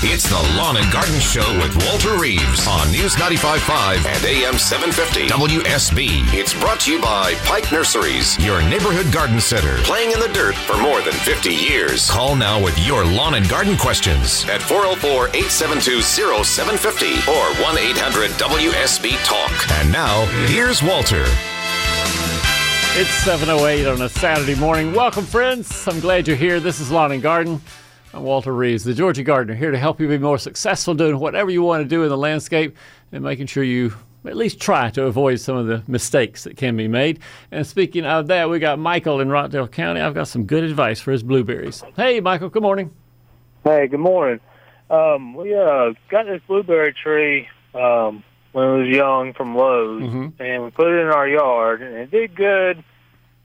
It's the Lawn and Garden Show with Walter Reeves on News 95.5 and AM 750 WSB. It's brought to you by Pike Nurseries, your neighborhood garden center, playing in the dirt for more than 50 years. Call now with your lawn and garden questions at 404 872 0750 or 1 800 WSB Talk. And now, here's Walter. It's 7.08 on a Saturday morning. Welcome, friends. I'm glad you're here. This is Lawn and Garden. I'm Walter Reeves, the Georgia Gardener, here to help you be more successful doing whatever you want to do in the landscape and making sure you at least try to avoid some of the mistakes that can be made. And speaking of that, we got Michael in Rockdale County. I've got some good advice for his blueberries. Hey, Michael, good morning. Hey, good morning. Um, we uh, got this blueberry tree um, when it was young from Lowe's, Mhm. and we put it in our yard, and it did good.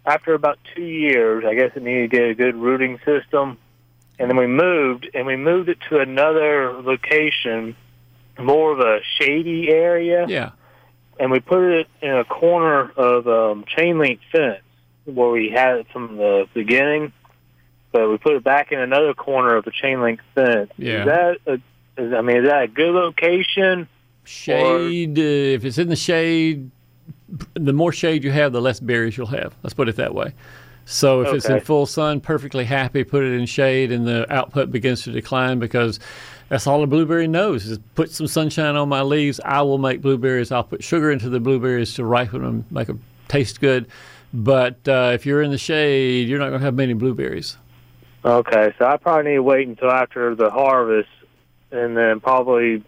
After about two years, I guess it needed to get a good rooting system, and then we moved, and we moved it to another location, more of a shady area, Yeah. and we put it in a corner of um, chain link fence where we had it from the beginning. But we put it back in another corner of the chain link fence. Yeah. Is that a, is, I mean, is that a good location? Shade, uh, if it's in the shade, the more shade you have, the less berries you'll have. Let's put it that way. So if it's in full sun, perfectly happy, put it in shade, and the output begins to decline because that's all a blueberry knows is put some sunshine on my leaves. I will make blueberries. I'll put sugar into the blueberries to ripen them, make them taste good. But uh, if you're in the shade, you're not going to have many blueberries. Okay, so I probably need to wait until after the harvest, and then probably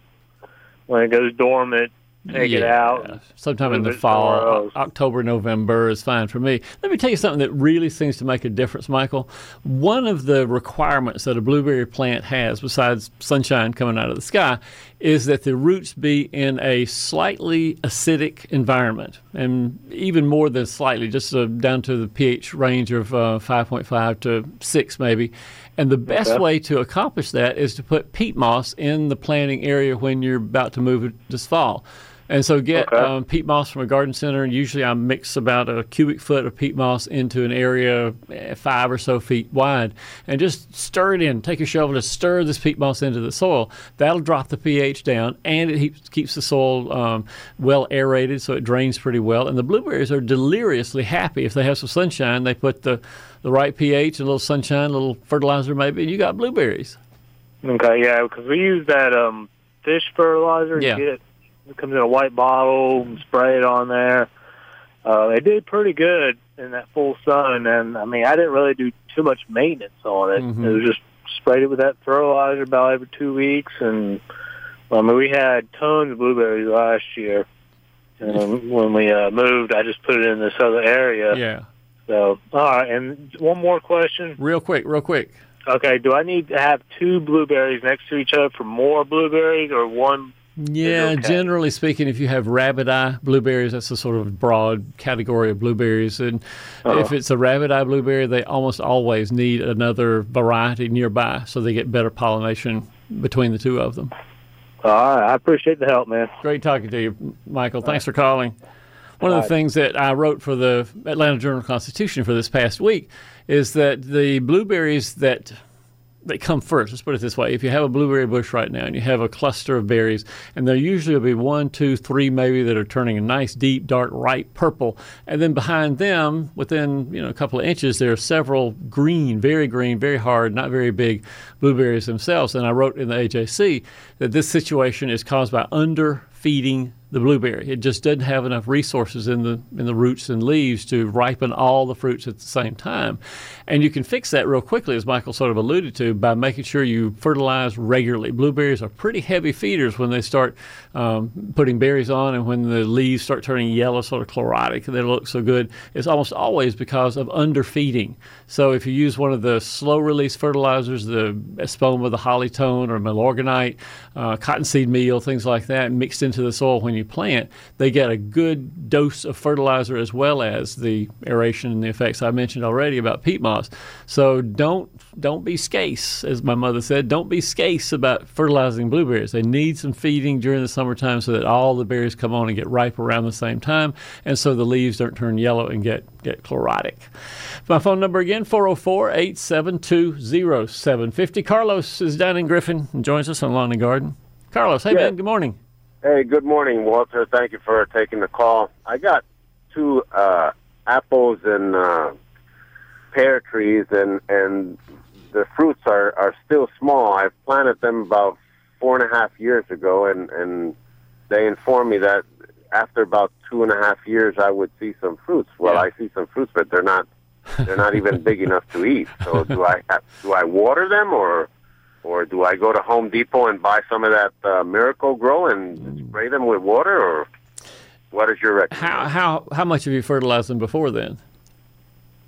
when it goes dormant, take it Yeah, out. Sometime in the fall. October, November is fine for me. Let me tell you something that really seems to make a difference, Michael. One of the requirements that a blueberry plant has, besides sunshine coming out of the sky, is that the roots be in a slightly acidic environment, and even more than slightly, just uh, down to the pH range of uh, 5.5 to 6 maybe. And the best Okay. way to accomplish that is to put peat moss in the planting area when you're about to move it this fall. And so get Okay. um, peat moss from a garden center, and usually I mix about a cubic foot of peat moss into an area eh, five or so feet wide, and just stir it in. Take a shovel to stir this peat moss into the soil. That'll drop the pH down, and it keeps, the soil um, well aerated, so it drains pretty well. And the blueberries are deliriously happy if they have some sunshine. They put the the right pH, a little sunshine, a little fertilizer maybe, and you got blueberries. Okay, yeah, because we use that um, fish fertilizer. Yeah. You get it, comes in a white bottle, and spray it on there. Uh, it did pretty good in that full sun, and I mean, I didn't really do too much maintenance on it. Mhm. It was just sprayed it with that fertilizer about every two weeks, and I mean, we had tons of blueberries last year. And when we uh, moved, I just put it in this other area. Yeah. So, all right. And one more question. Real quick, real quick. Okay, do I need to have two blueberries next to each other for more blueberries, or one? Yeah, okay. generally speaking, if you have rabbit eye blueberries, that's a sort of broad category of blueberries. And Uh-huh. if it's a rabbit eye blueberry, they almost always need another variety nearby so they get better pollination between the two of them. All right, I appreciate the help, man. Great talking to you, Michael. Thanks for calling. One of the Right. things that I wrote for the Atlanta Journal Constitution for this past week is that the blueberries that they come first. Let's put it this way: if you have a blueberry bush right now and you have a cluster of berries, and there usually will be one, two, three, maybe that are turning a nice, deep, dark, ripe purple, and then behind them, within you know a couple of inches, there are several green, very green, very hard, not very big blueberries themselves. And I wrote in the AJC that this situation is caused by underfeeding the blueberry. It just doesn't have enough resources in the in the roots and leaves to ripen all the fruits at the same time. And you can fix that real quickly, as Michael sort of alluded to, by making sure you fertilize regularly. Blueberries are pretty heavy feeders when they start um, putting berries on, and when the leaves start turning yellow, sort of chlorotic, and they look so good. It's almost always because of underfeeding. So if you use one of the slow release fertilizers, the espoma, the hollytone, or milorganite, uh, cottonseed meal, things like that, mixed into the soil when you plant, they get a good dose of fertilizer as well as the aeration and the effects I mentioned already about peat moss. So don't don't be scase, as my mother said. Don't be scase about fertilizing blueberries. They need some feeding during the summertime so that all the berries come on and get ripe around the same time, and so the leaves don't turn yellow and get get chlorotic. My phone number again 404 872 0750. Carlos is down in Griffin and joins us on Lawn and Garden. Carlos, hey Yeah. man, good morning. Hey, good morning, Walter. Thank you for taking the call. I got two uh, apples and uh, pear trees, and and the fruits are are still small. I planted them about four and a half years ago, and and they informed me that after about two and a half years, I would see some fruits. Well, Yeah. I see some fruits, but they're not they're not even big enough to eat. So do I have, do I water them or? Or do I go to Home Depot and buy some of that uh, Miracle-Gro and spray them with water, or what is your recommendation? How how how much have you fertilized them before then?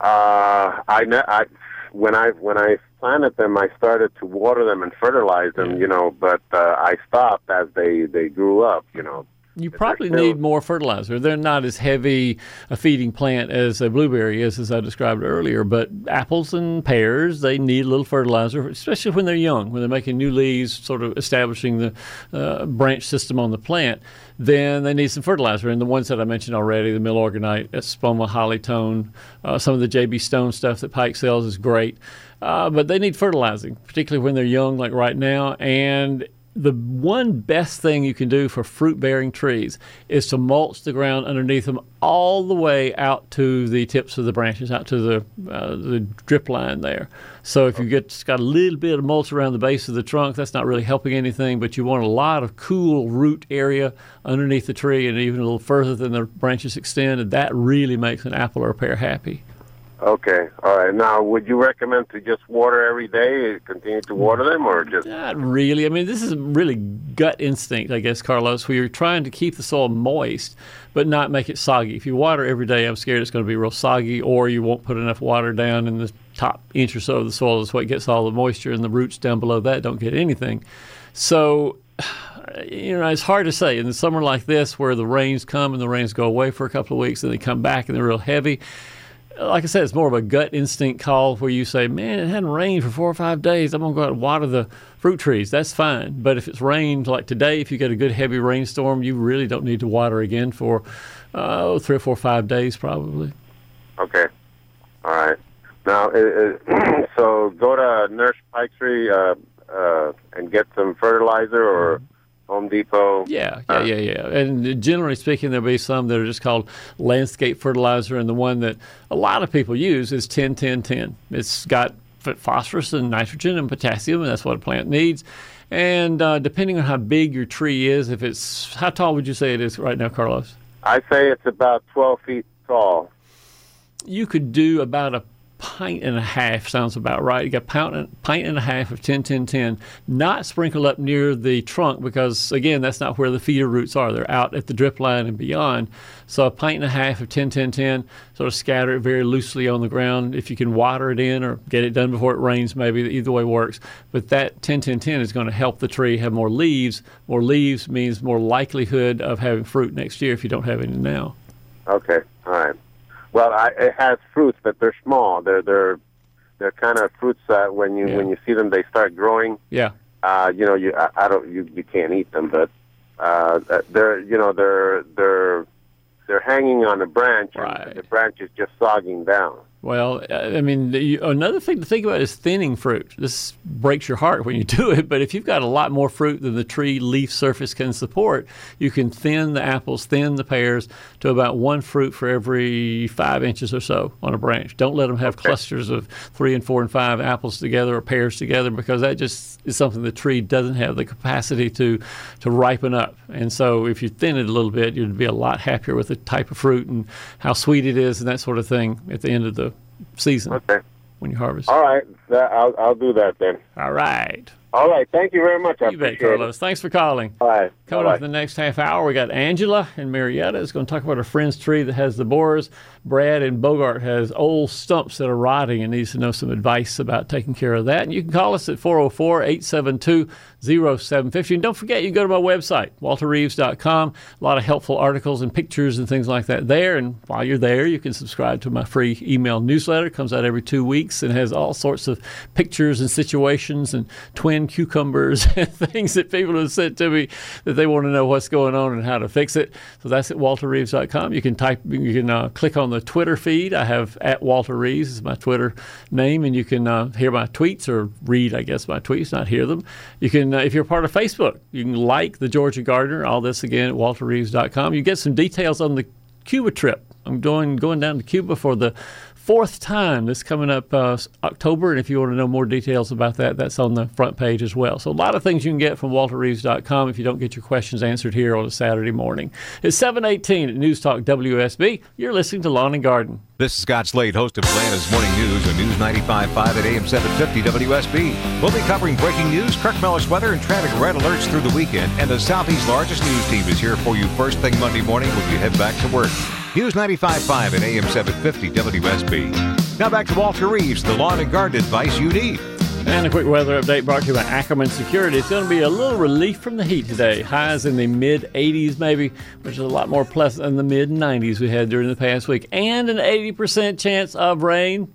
Uh, I, ne- I when I when I planted them, I started to water them and fertilize them, you know, but uh, I stopped as they they grew up, you know. You probably still- need more fertilizer. They're not as heavy a feeding plant as a blueberry is, as I described earlier. But apples and pears, they need a little fertilizer, especially when they're young, when they're making new leaves, sort of establishing the uh, branch system on the plant. Then they need some fertilizer. And the ones that I mentioned already, the Milorganite, Espoma, Hollytone, uh, some of the JB Stone stuff that Pike sells is great. Uh, but they need fertilizing, particularly when they're young, like right now. And the one best thing you can do for fruit bearing trees is to mulch the ground underneath them all the way out to the tips of the branches, out to the uh, the drip line there. So if you get got a little bit of mulch around the base of the trunk, that's not really helping anything. But you want a lot of cool root area underneath the tree, and even a little further than the branches extend, and that really makes an apple or a pear happy. Okay, all right. Now, would you recommend to just water every day, continue to water them, or just Not really. I mean, this is really gut instinct, I guess, Carlos. We are trying to keep the soil moist, but not make it soggy. If you water every day, I'm scared it's going to be real soggy, or you won't put enough water down in the top inch or so of the soil. That's what gets all the moisture, and the roots down below that don't get anything. So, you know, it's hard to say. In the summer like this, where the rains come and the rains go away for a couple of weeks, and they come back and they're real heavy like I said, it's more of a gut instinct call where you say, "Man, it hadn't rained for four or five days. I'm gonna go out and water the fruit trees." That's fine. But if it's rained like today, if you get a good heavy rainstorm, you really don't need to water again for uh, three or four, or five days probably. okay? All right. Now, uh, uh, so go to Nurse Pike Tree uh, uh, and get some fertilizer or Home Depot. Yeah, yeah, yeah, yeah. And generally speaking, there'll be some that are just called landscape fertilizer, and the one that a lot of people use is 10 10 10. It's got phosphorus and nitrogen and potassium, and that's what a plant needs. And uh, depending on how big your tree is, if it's how tall would you say it is right now, Carlos? I say it's about 12 feet tall. You could do about a pint and a half sounds about right. You got pint and a half of 10 10 10, not sprinkled up near the trunk because, again, that's not where the feeder roots are. They're out at the drip line and beyond. So a pint and a half of 10 10 10, sort of scatter it very loosely on the ground. If you can water it in or get it done before it rains, maybe either way works. But that 10 10 10 is going to help the tree have more leaves. More leaves means more likelihood of having fruit next year if you don't have any now. Okay, all right. Well, I, it has fruits, but they're small. They're they're they're kind of fruits that when you Yeah. when you see them, they start growing. Yeah. Uh, you know, you I, I don't you you can't eat them, but uh, they're you know they're they're they're hanging on a branch, Right. and the branch is just sogging down. Well, I mean, you, another thing to think about is thinning fruit. This breaks your heart when you do it, but if you've got a lot more fruit than the tree leaf surface can support, you can thin the apples, thin the pears to about one fruit for every five inches or so on a branch. Don't let them have clusters of three and four and five apples together or pears together because that just is something the tree doesn't have the capacity to to ripen up. And so, if you thin it a little bit, you'd be a lot happier with the type of fruit and how sweet it is and that sort of thing at the end of the season Okay, when you harvest. all right. That, I'll I'll do that then. All right. All right. Thank you very much. I You bet, Carlos. it. Thanks for calling. All right. Coming Bye-bye. up in the next half hour, we got Angela and Marietta is going to talk about her friend's tree that has the borers. Brad and Bogart has old stumps that are rotting and needs to know some advice about taking care of that. And you can call us at 404 872 0750. And don't forget, you go to my website, walterreeves.com. A lot of helpful articles and pictures and things like that there. And while you're there, you can subscribe to my free email newsletter. It comes out every two weeks and has all sorts of pictures and situations and twin cucumbers and things that people have sent to me that they want to know what's going on and how to fix it. So that's at walterreeves.com. You can type, you can uh, click on the Twitter feed. I have at Walter Reeves is my Twitter name, and you can uh, hear my tweets or read, I guess, my tweets, not hear them. You can, uh, if you're part of Facebook, you can like the Georgia Gardener. All this again at walterreeves.com. You get some details on the Cuba trip. I'm going going down to Cuba for the fourth time. This coming up uh, October, and if you want to know more details about that, that's on the front page as well. So a lot of things you can get from WalterReeves.com if you don't get your questions answered here on a Saturday morning. It's 7:18 at News Talk WSB. You're listening to Lawn and Garden. This is Scott Slade, host of Atlanta's Morning News on News 95.5 at AM 750 WSB. We'll be covering breaking news, Kirk Mellish weather, and traffic red alerts through the weekend. And the Southeast's largest news team is here for you first thing Monday morning when you head back to work. News 95.5 at AM 750 WSB. Now back to Walter Reeves, the lawn and garden advice you need. And a quick weather update brought to you by Ackerman Security. It's going to be a little relief from the heat today. Highs in the mid 80s, maybe, which is a lot more pleasant than the mid 90s we had during the past week. And an 80% chance of rain.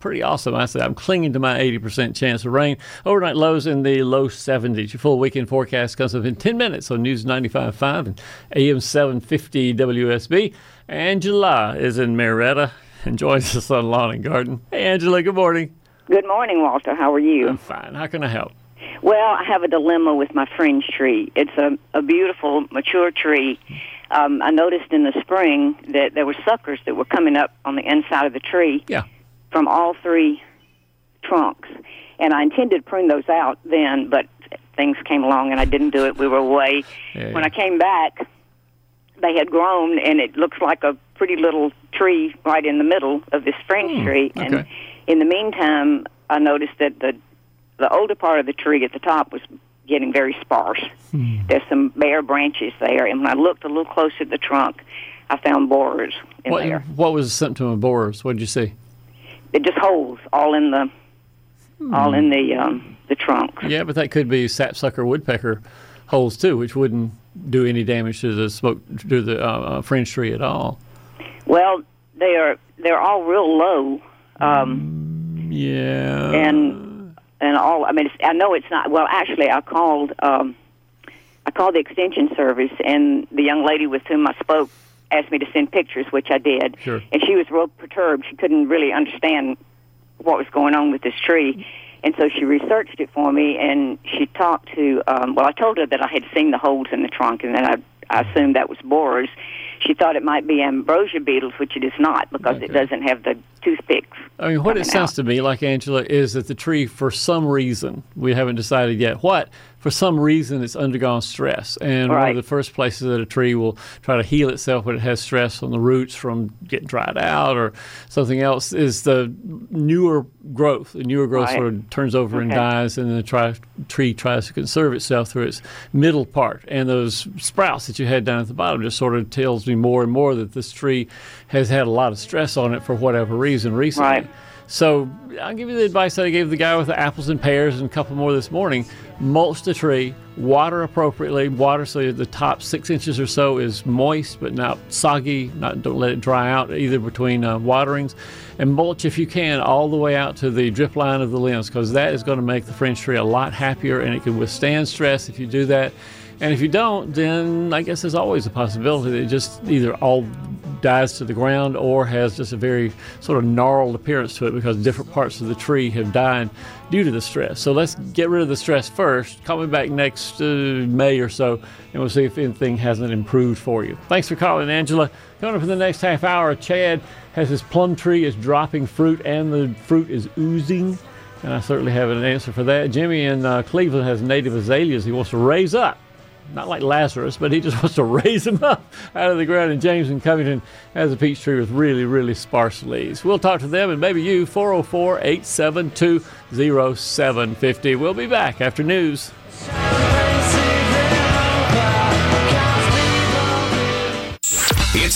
Pretty awesome. I say I'm clinging to my 80% chance of rain. Overnight lows in the low 70s. Your full weekend forecast comes up in 10 minutes on News 95.5 and AM 750 WSB. Angela is in Marietta and joins us on Lawn and Garden. Hey, Angela, good morning. Good morning, Walter. How are you? I'm fine. How can I help? Well, I have a dilemma with my fringe tree. It's a, a beautiful, mature tree. Um, I noticed in the spring that there were suckers that were coming up on the inside of the tree Yeah. From all three trunks. And I intended to prune those out then, but things came along and I didn't do it. We were away. Yeah. When I came back, they had grown, and it looks like a pretty little tree right in the middle of this fringe hmm, tree. And in the meantime, I noticed that the the older part of the tree at the top was getting very sparse. Hmm. There's some bare branches there, and when I looked a little closer at the trunk, I found borers in What, there. what was the symptom of borers? What did you see? It just holes all in the all in the um, the trunk. Yeah, but that could be sapsucker woodpecker holes too, which wouldn't do any damage to the smoke to the uh, uh, fringe tree at all. Well, they are they're all real low. Um, Yeah. and and all. I mean, it's, I know it's not. Well, actually, I called. Um, I called the extension service, and the young lady with whom I spoke asked me to send pictures, which I did. Sure. And she was real perturbed. She couldn't really understand what was going on with this tree. And so she researched it for me, and she talked to. Um, well, I told her that I had seen the holes in the trunk, and then I, I assumed that was borers. She thought it might be ambrosia beetles, which it is not because it doesn't have the toothpicks. I mean, what it sounds out. to me like, Angela, is that the tree, for some reason, we haven't decided yet what, for some reason, it's undergone stress. And one of the first places that a tree will try to heal itself when it has stress on the roots from getting dried out or something else is the newer growth. The newer growth Right. sort of turns over and dies, and then the tri- tree tries to conserve itself through its middle part. And those sprouts that you had down at the bottom just sort of tells me more and more that this tree has had a lot of stress on it for whatever reason recently. Right. So I'll give you the advice that I gave the guy with the apples and pears and a couple more this morning. Mulch the tree, water appropriately, water so the top six inches or so is moist but not soggy. Not don't let it dry out either between uh, waterings, and mulch if you can all the way out to the drip line of the limbs because that is going to make the fringe tree a lot happier and it can withstand stress if you do that. And if you don't, then I guess there's always a possibility that it just either all dies to the ground or has just a very sort of gnarled appearance to it because different parts of the tree have died due to the stress. So let's get rid of the stress first. Call me back next uh, May or so, and we'll see if anything hasn't improved for you. Thanks for calling, Angela. Coming up in the next half hour, Chad has his plum tree is dropping fruit and the fruit is oozing. And I certainly have an answer for that. Jimmy in uh, Cleveland has native azaleas he wants to raise up not like Lazarus, but he just wants to raise them up out of the ground. And James in Covington has a peach tree with really, really sparse leaves. We'll talk to them and maybe you, 404 872 0750. We'll be back after news.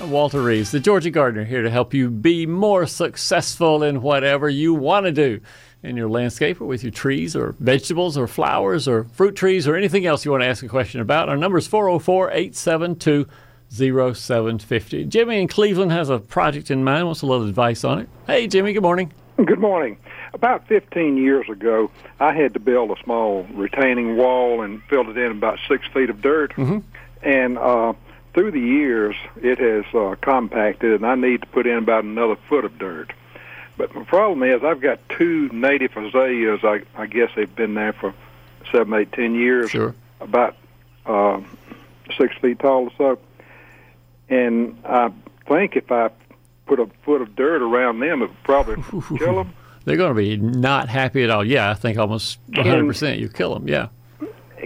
Walter Reeves, the Georgia Gardener, here to help you be more successful in whatever you want to do in your landscape or with your trees or vegetables or flowers or fruit trees or anything else you want to ask a question about. Our number is 404 872 0750. Jimmy in Cleveland has a project in mind, wants a little advice on it. Hey, Jimmy, good morning. Good morning. About 15 years ago, I had to build a small retaining wall and filled it in about six feet of dirt. Mm-hmm. And uh, through the years, it has uh, compacted, and I need to put in about another foot of dirt. But my problem is, I've got two native azaleas. I, I guess they've been there for seven, eight, ten years. Sure. About uh, six feet tall or so. And I think if I put a foot of dirt around them, it would probably kill them. They're going to be not happy at all. Yeah, I think almost 100% you kill them. Yeah.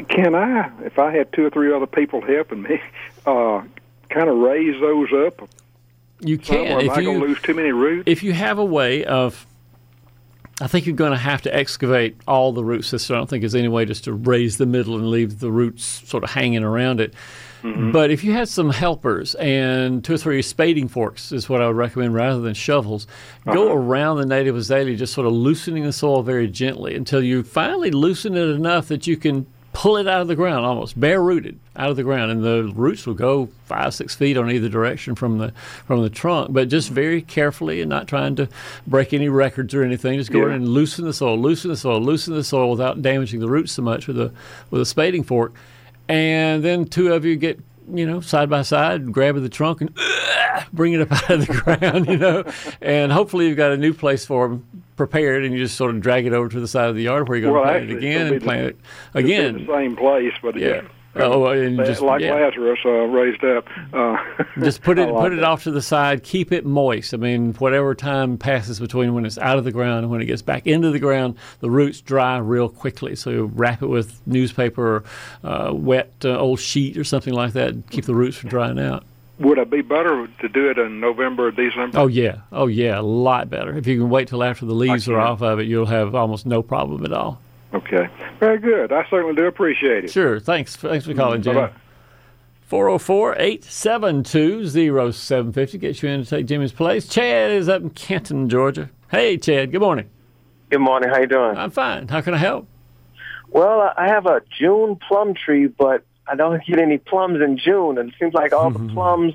Can I, if I had two or three other people helping me, uh, kind of raise those up? You can. Somewhere? Am If I going you, to lose too many roots? if you have a way of I think you're going to have to excavate all the root system. I don't think there's any way just to raise the middle and leave the roots sort of hanging around it. But if you had some helpers and two or three spading forks is what I would recommend rather than shovels, go around the native azalea, just sort of loosening the soil very gently until you finally loosen it enough that you can pull it out of the ground almost bare rooted out of the ground and the roots will go five six feet on either direction from the from the trunk. But just very carefully and not trying to break any records or anything just go in and loosen the soil loosen the soil loosen the soil without damaging the roots so much with a with a spading fork. And then two of you get you know side by side grabbing the trunk and bring it up out of the ground you know. And hopefully you've got a new place for them prepared and you just sort of drag it over to the side of the yard where you're going Well, to plant actually, it again and plant it It's in again the same place, but Yeah. it's Oh, and just- like yeah. Lazarus uh, raised up. Uh, Just put it like put it that. off to the side. Keep it moist. I mean, whatever time passes between when it's out of the ground and when it gets back into the ground, the roots dry real quickly. So you wrap it with newspaper or uh, wet uh, old sheet or something like that. Keep the roots from drying out. Would it be better to do it in November or December? Oh yeah, oh yeah, a lot better. If you can wait till after the leaves are off of it, you'll have almost no problem at all. Okay, very good. I certainly do appreciate it. Sure. Thanks. Thanks for calling, Jim. Bye-bye. 404 872 0750 gets you in to take Jimmy's place. Chad is up in Canton, Georgia. Hey, Chad. Good morning. Good morning. How you doing? I'm fine. How can I help? Well, I have a June plum tree, but I don't get any plums in June, and it seems like all the plums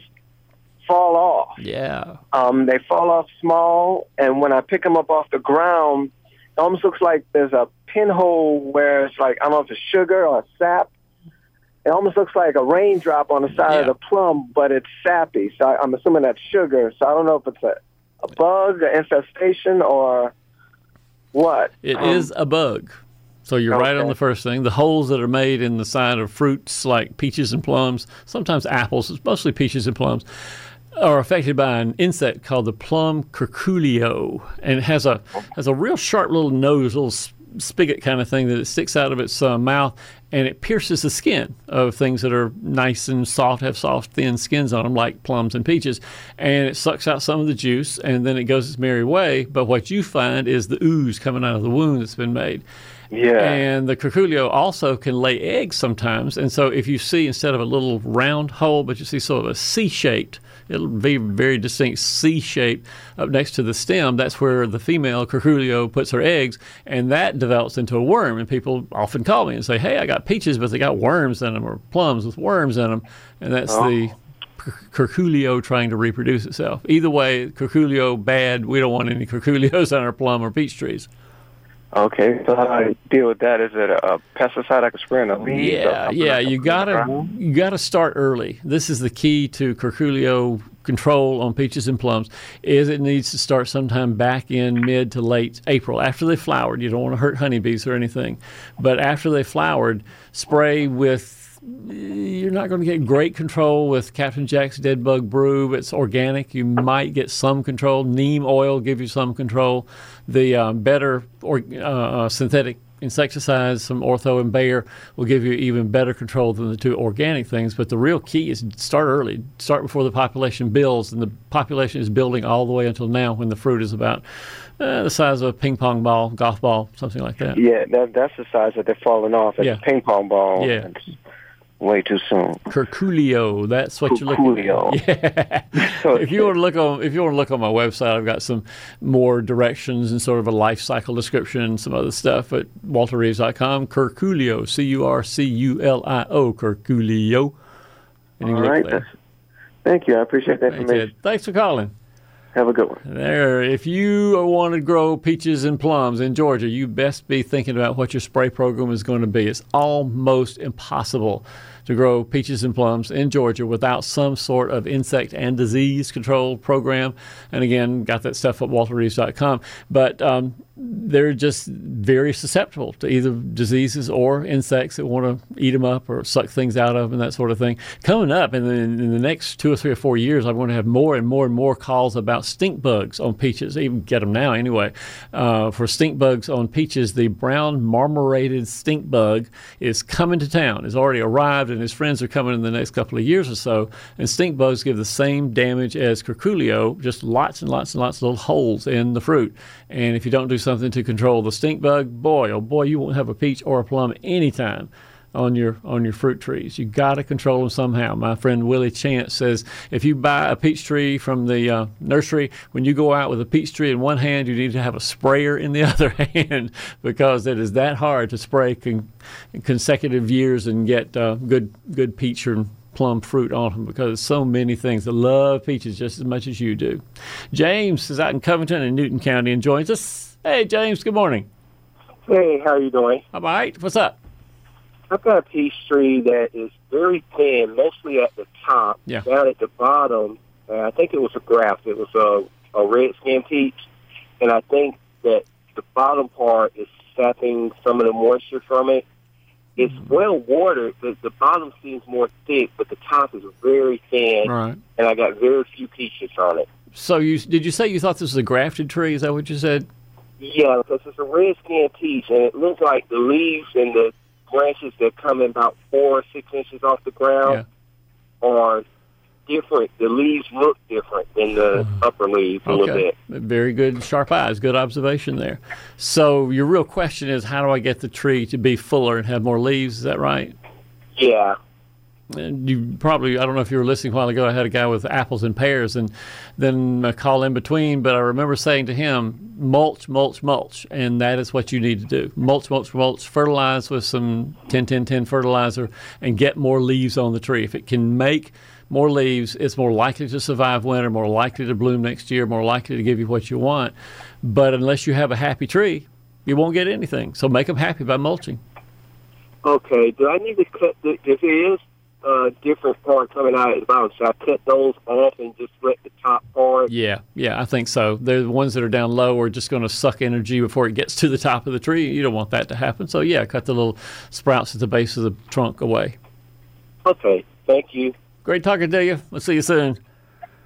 fall off. Yeah. Um, they fall off small, and when I pick them up off the ground, it almost looks like there's a pinhole where it's like I don't know if it's sugar or sap. It almost looks like a raindrop on the side Yeah. of the plum, but it's sappy. So I, I'm assuming that's sugar. So I don't know if it's a, a bug, an infestation, or what. It is Um, a bug. So you're right on the first thing. The holes that are made in the side of fruits like peaches and plums, sometimes apples, it's mostly peaches and plums, are affected by an insect called the plum curculio, and it has a has a real sharp little nose, little spigot kind of thing that it sticks out of its uh, mouth, and it pierces the skin of things that are nice and soft, have soft, thin skins on them, like plums and peaches, and it sucks out some of the juice, and then it goes its merry way. But what you find is the ooze coming out of the wound that's been made. Yeah. And the curculio also can lay eggs sometimes. And so if you see instead of a little round hole, but you see sort of a C-shaped, it'll be very distinct C-shape up next to the stem. That's where the female curculio puts her eggs, and that develops into a worm. And people often call me and say, "Hey, I got peaches, but they got worms in them, or plums with worms in them," and that's oh. the curculio trying to reproduce itself. Either way, curculio bad. We don't want any curculios on our plum or peach trees. Okay, so how do I deal with that? Is it a, a pesticide I can spray on the leaves? Yeah, yeah, you put in the gotta you gotta start early. This is the key to curculio control on peaches and plums. Is it needs to start sometime back in mid to late April after they flowered. You don't want to hurt honeybees or anything, but after they flowered, spray with. You're not going to get great control with Captain Jack's Dead Bug Brew. It's organic. You might get some control. Neem oil give you some control. The uh, better or, uh, uh, synthetic insecticides, some Ortho and Bayer, will give you even better control than the two organic things. But the real key is start early. Start before the population builds, and the population is building all the way until now, when the fruit is about uh, the size of a ping pong ball, golf ball, something like that. Yeah, that, that's the size that they're falling off. It's Yeah. a ping pong ball. Yeah. Way too soon. Curculio. That's what you're looking Curculio. Yeah. if you want to look on, if you want to look on my website, I've got some more directions and sort of a life cycle description and some other stuff at walterreeves.com. Curculio, C-U-R-C-U-L-I-O, Curculio. And you All can look right. there. That's, thank you. I appreciate that information. Thanks for calling. Have a good one. There, if you want to grow peaches and plums in Georgia, you best be thinking about what your spray program is going to be. It's almost impossible to grow peaches and plums in Georgia without some sort of insect and disease control program. And again, got that stuff at walterreeves.com. But um, they're just very susceptible to either diseases or insects that want to eat them up or suck things out of them and that sort of thing. Coming up in the, in the next two or three or four years, I'm going to have more and more and more calls about stink bugs on peaches. Even get them now anyway. Uh, for stink bugs on peaches, the brown marmorated stink bug is coming to town. It's already arrived, and his friends are coming in the next couple of years or so. And stink bugs give the same damage as curculio, just lots and lots and lots of little holes in the fruit. And if you don't do something to control the stink bug, boy, oh boy, you won't have a peach or a plum anytime on your on your fruit trees. You got to control them somehow. My friend Willie Chance says if you buy a peach tree from the uh, nursery, when you go out with a peach tree in one hand, you need to have a sprayer in the other hand because it is that hard to spray con- consecutive years and get uh, good good peach or plum fruit on them because so many things that love peaches just as much as you do. James is out in Covington and Newton County and joins us. Hey, James. Good morning. Hey, how you doing? I'm all right. What's up? I've got a peach tree that is very thin, mostly at the top. Yeah. Down at the bottom, uh, I think it was a graft. It was a, a red skin peach, and I think that the bottom part is sapping some of the moisture from it. It's well watered. but the bottom seems more thick, but the top is very thin, right. and I got very few peaches on it. So you did you say you thought this was a grafted tree? Is that what you said? Yeah, because it's a red skin peach, and it looks like the leaves and the branches that come in about four or six inches off the ground are different. The leaves look different than the uh-huh. upper leaves a little Okay. bit. Very good, sharp eyes. Good observation there. So your real question is, how do I get the tree to be fuller and have more leaves? Is that right? Yeah. You probably, I don't know if you were listening a while ago, I had a guy with apples and pears and then a call in between, but I remember saying to him, mulch, mulch, mulch. And that is what you need to do. Mulch, mulch, mulch, fertilize with some 10 10 10 fertilizer and get more leaves on the tree. If it can make more leaves, it's more likely to survive winter, more likely to bloom next year, more likely to give you what you want. But unless you have a happy tree, you won't get anything. So make them happy by mulching. Okay. Do I need to cut the, if it is uh, different part coming out at the bottom, should I cut those off and just let the top part? Yeah, yeah, I think so. They're the ones that are down low are just going to suck energy before it gets to the top of the tree. You don't want that to happen. So yeah, cut the little sprouts at the base of the trunk away. Okay. Thank you. Great talking to you. We'll see you soon.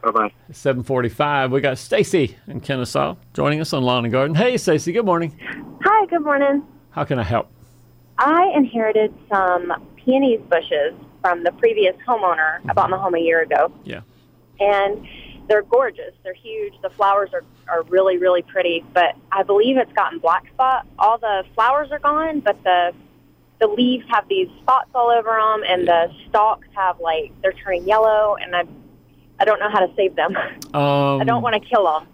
Bye bye. Seven forty-five. We got Stacy in Kennesaw joining us on Lawn and Garden. Hey, Stacy. Good morning. Hi, good morning. How can I help? I inherited some peonies bushes from the previous homeowner. I bought my home a year ago, Yeah. and they're gorgeous. They're huge. The flowers are, are really, really pretty, but I believe it's gotten black spot. All the flowers are gone, but the the leaves have these spots all over them, and the stalks have like they're turning yellow, and I I don't know how to save them. Um, I don't want to kill them.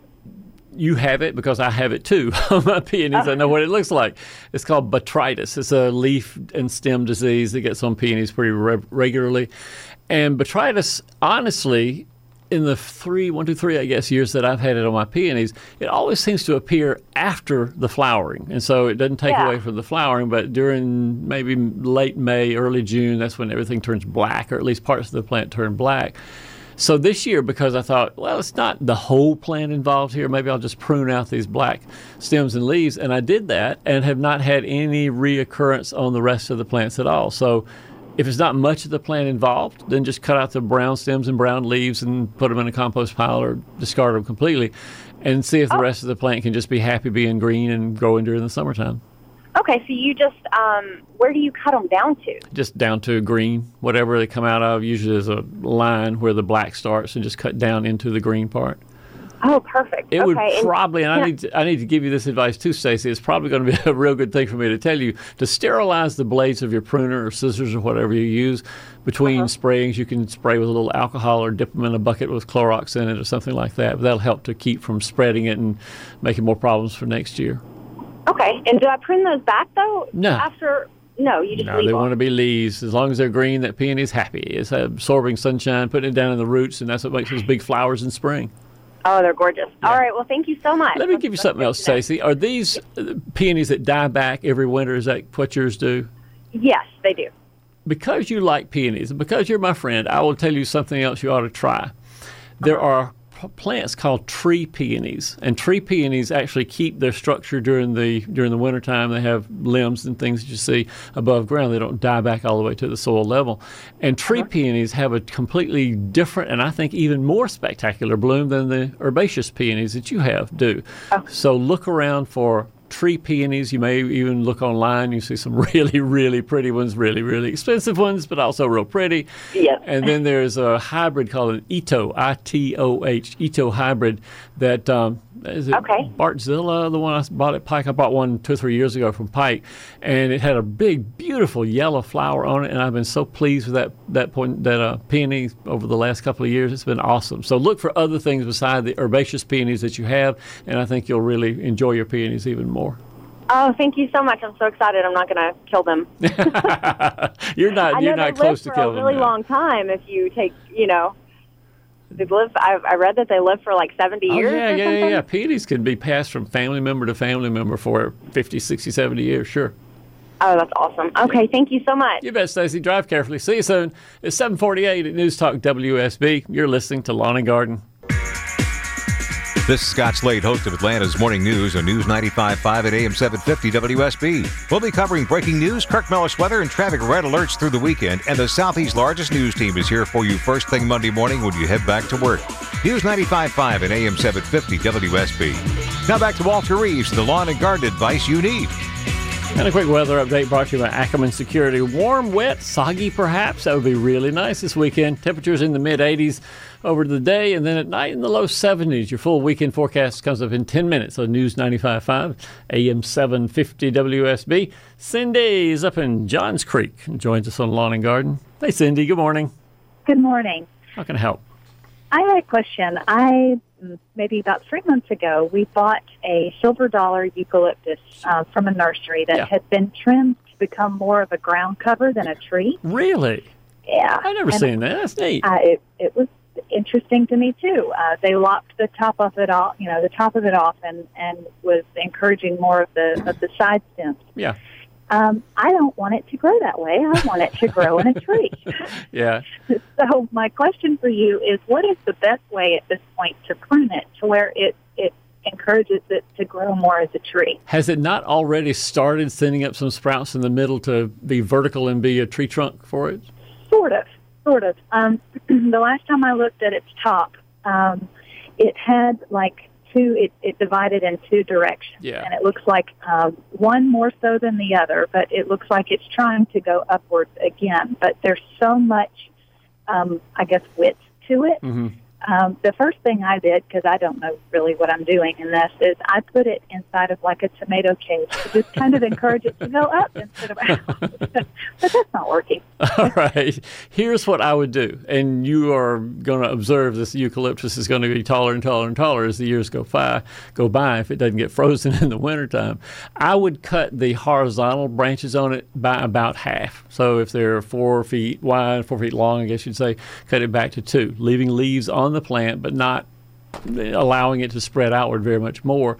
You have it because I have it too on my peonies. I know what it looks like. It's called botrytis. It's a leaf and stem disease that gets on peonies pretty re- regularly. And botrytis, honestly, in the three, one, two, three, I guess, years that I've had it on my peonies, it always seems to appear after the flowering. And so it doesn't take Yeah. away from the flowering, but during maybe late May, early June, that's when everything turns black, or at least parts of the plant turn black. So this year, because I thought, well, it's not the whole plant involved here, maybe I'll just prune out these black stems and leaves. And I did that and have not had any reoccurrence on the rest of the plants at all. So if it's not much of the plant involved, then just cut out the brown stems and brown leaves and put them in a compost pile or discard them completely and see if the oh. rest of the plant can just be happy being green and growing during the summertime. Okay, so you just um, where do you cut them down to? Just down to green, whatever they come out of. Usually there's a line where the black starts and just cut down into the green part. Oh, perfect. It okay. would probably, and I need to, I need to give you this advice too, Stacy. It's probably going to be a real good thing for me to tell you to sterilize the blades of your pruner or scissors or whatever you use. Between Uh-huh. sprayings, you can spray with a little alcohol or dip them in a bucket with Clorox in it or something like that. But that'll help to keep from spreading it and making more problems for next year. Okay, and do I prune those back though? No. After no, you just No, they them. want to be leaves. As long as they're green, that peony's happy. It's absorbing sunshine, putting it down in the roots, and that's what makes those big flowers in spring. Oh, they're gorgeous. All right. Well, thank you so much. Let me give you something else, Stacy. Are these uh, peonies that die back every winter? Is that what yours do? Yes, they do. Because you like peonies, and because you're my friend, I will tell you something else you ought to try. There are plants called tree peonies, and tree peonies actually keep their structure during the during the wintertime. They have limbs and things that you see above ground. They don't die back all the way to the soil level. And tree peonies have a completely different and I think even more spectacular bloom than the herbaceous peonies that you have do. Oh. So look around for tree peonies. You may even look online. You see some really, really pretty ones, really, really expensive ones, but also real pretty. Yes. And then there's a hybrid called an Itoh, I T O H, Itoh hybrid that um, is it Okay. Bartzella, the one I bought at Pike. I bought one two or three years ago from Pike, and it had a big, beautiful yellow flower on it. And I've been so pleased with that that point that uh, peony over the last couple of years. It's been awesome. So look for other things beside the herbaceous peonies that you have, and I think you'll really enjoy your peonies even more. Oh, thank you so much. I'm so excited. I'm not going to kill them. You're not I you're not close to live for a killing really them. now. long time. If you take, you know, they live. I, I read that they live for like 70 Oh, years. yeah, yeah, something. yeah. Peonies can be passed from family member to family member for 50, 60, 70 years, sure. Oh, that's awesome. Okay, thank you so much. You bet, Stacy. Drive carefully. See you soon. It's 748 at News Talk WSB. You're listening to Lawn and Garden. This is Scott Slade, host of Atlanta's Morning News on News 95.5 at AM 750 WSB. We'll be covering breaking news, Kirk Mellish weather, and traffic red alerts through the weekend. And the Southeast's largest news team is here for you first thing Monday morning when you head back to work. News 95.5 at AM 750 WSB. Now back to Walter Reeves, the lawn and garden advice you need. And a quick weather update brought to you by Ackerman Security. Warm, wet, soggy perhaps. That would be really nice this weekend. Temperatures in the mid 80s over the day, and then at night in the low 70s. Your full weekend forecast comes up in 10 minutes on News 95.5, AM 750 WSB. Cindy is up in Johns Creek and joins us on Lawn and Garden. Hey, Cindy, good morning. Good morning. How can I help? I had a question. I maybe about three months ago we bought a silver dollar eucalyptus uh, from a nursery that Yeah. had been trimmed to become more of a ground cover than a tree. Really? Yeah, I've never And, seen that. That's neat. Uh, it it was interesting to me too. Uh, they lopped the top of it off, you know, the top of it off, and and was encouraging more of the of the side stems. Yeah. Um, I don't want it to grow that way. I want it to grow in a tree. Yeah. So my question for you is, what is the best way at this point to prune it to where it it encourages it to grow more as a tree? Has it not already started sending up some sprouts in the middle to be vertical and be a tree trunk for it? Sort of, sort of. Um, the last time I looked at its top, um, it had like two. It, it divided in two directions, Yeah. and it looks like um, one more so than the other. But it looks like it's trying to go upwards again. But there's so much, um, I guess, width to it. Mm-hmm. Um, the first thing I did, because I don't know really what I'm doing in this, is I put it inside of like a tomato cage to just kind of encourage it to go up instead of out. but that's not working. All right. Here's what I would do, and you are going to observe this eucalyptus is going to be taller and taller and taller as the years go by. Go by if it doesn't get frozen in the wintertime. I would cut the horizontal branches on it by about half. So if they're four feet wide, four feet long, I guess you'd say, cut it back to two, leaving leaves on on the plant, but not allowing it to spread outward very much more.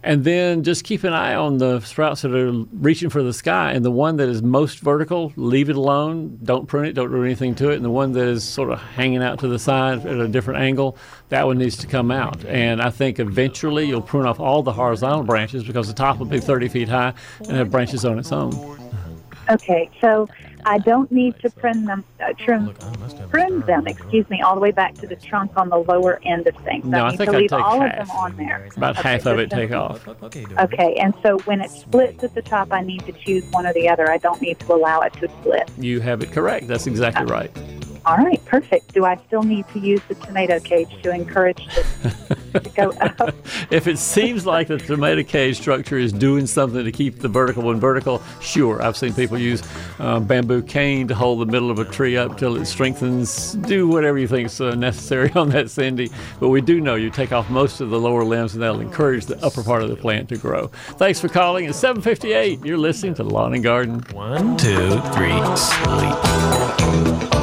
And then just keep an eye on the sprouts that are reaching for the sky. And the one that is most vertical, leave it alone. Don't prune it, don't do anything to it. And the one that is sort of hanging out to the side at a different angle, that one needs to come out. And I think eventually you'll prune off all the horizontal branches because the top will be 30 feet high and have branches on its own. Okay, so I don't need to prune them, uh, trim, prune them, excuse me, all the way back to the trunk on the lower end of things. No, I I need think to I'd leave take all half. of them on there. About Okay, half of it take off. Okay, and so when it splits at the top, I need to choose one or the other. I don't need to allow it to split. You have it correct. That's exactly right. All right, perfect. Do I still need to use the tomato cage to encourage the, to go up? If it seems like the tomato cage structure is doing something to keep the vertical one vertical, sure. I've seen people use um, bamboo cane to hold the middle of a tree up till it strengthens. Do whatever you think is uh, necessary on that, Cindy. But we do know you take off most of the lower limbs, and that'll encourage the upper part of the plant to grow. Thanks for calling. It's 7:58. You're listening to Lawn and Garden. One, two, three, sleep.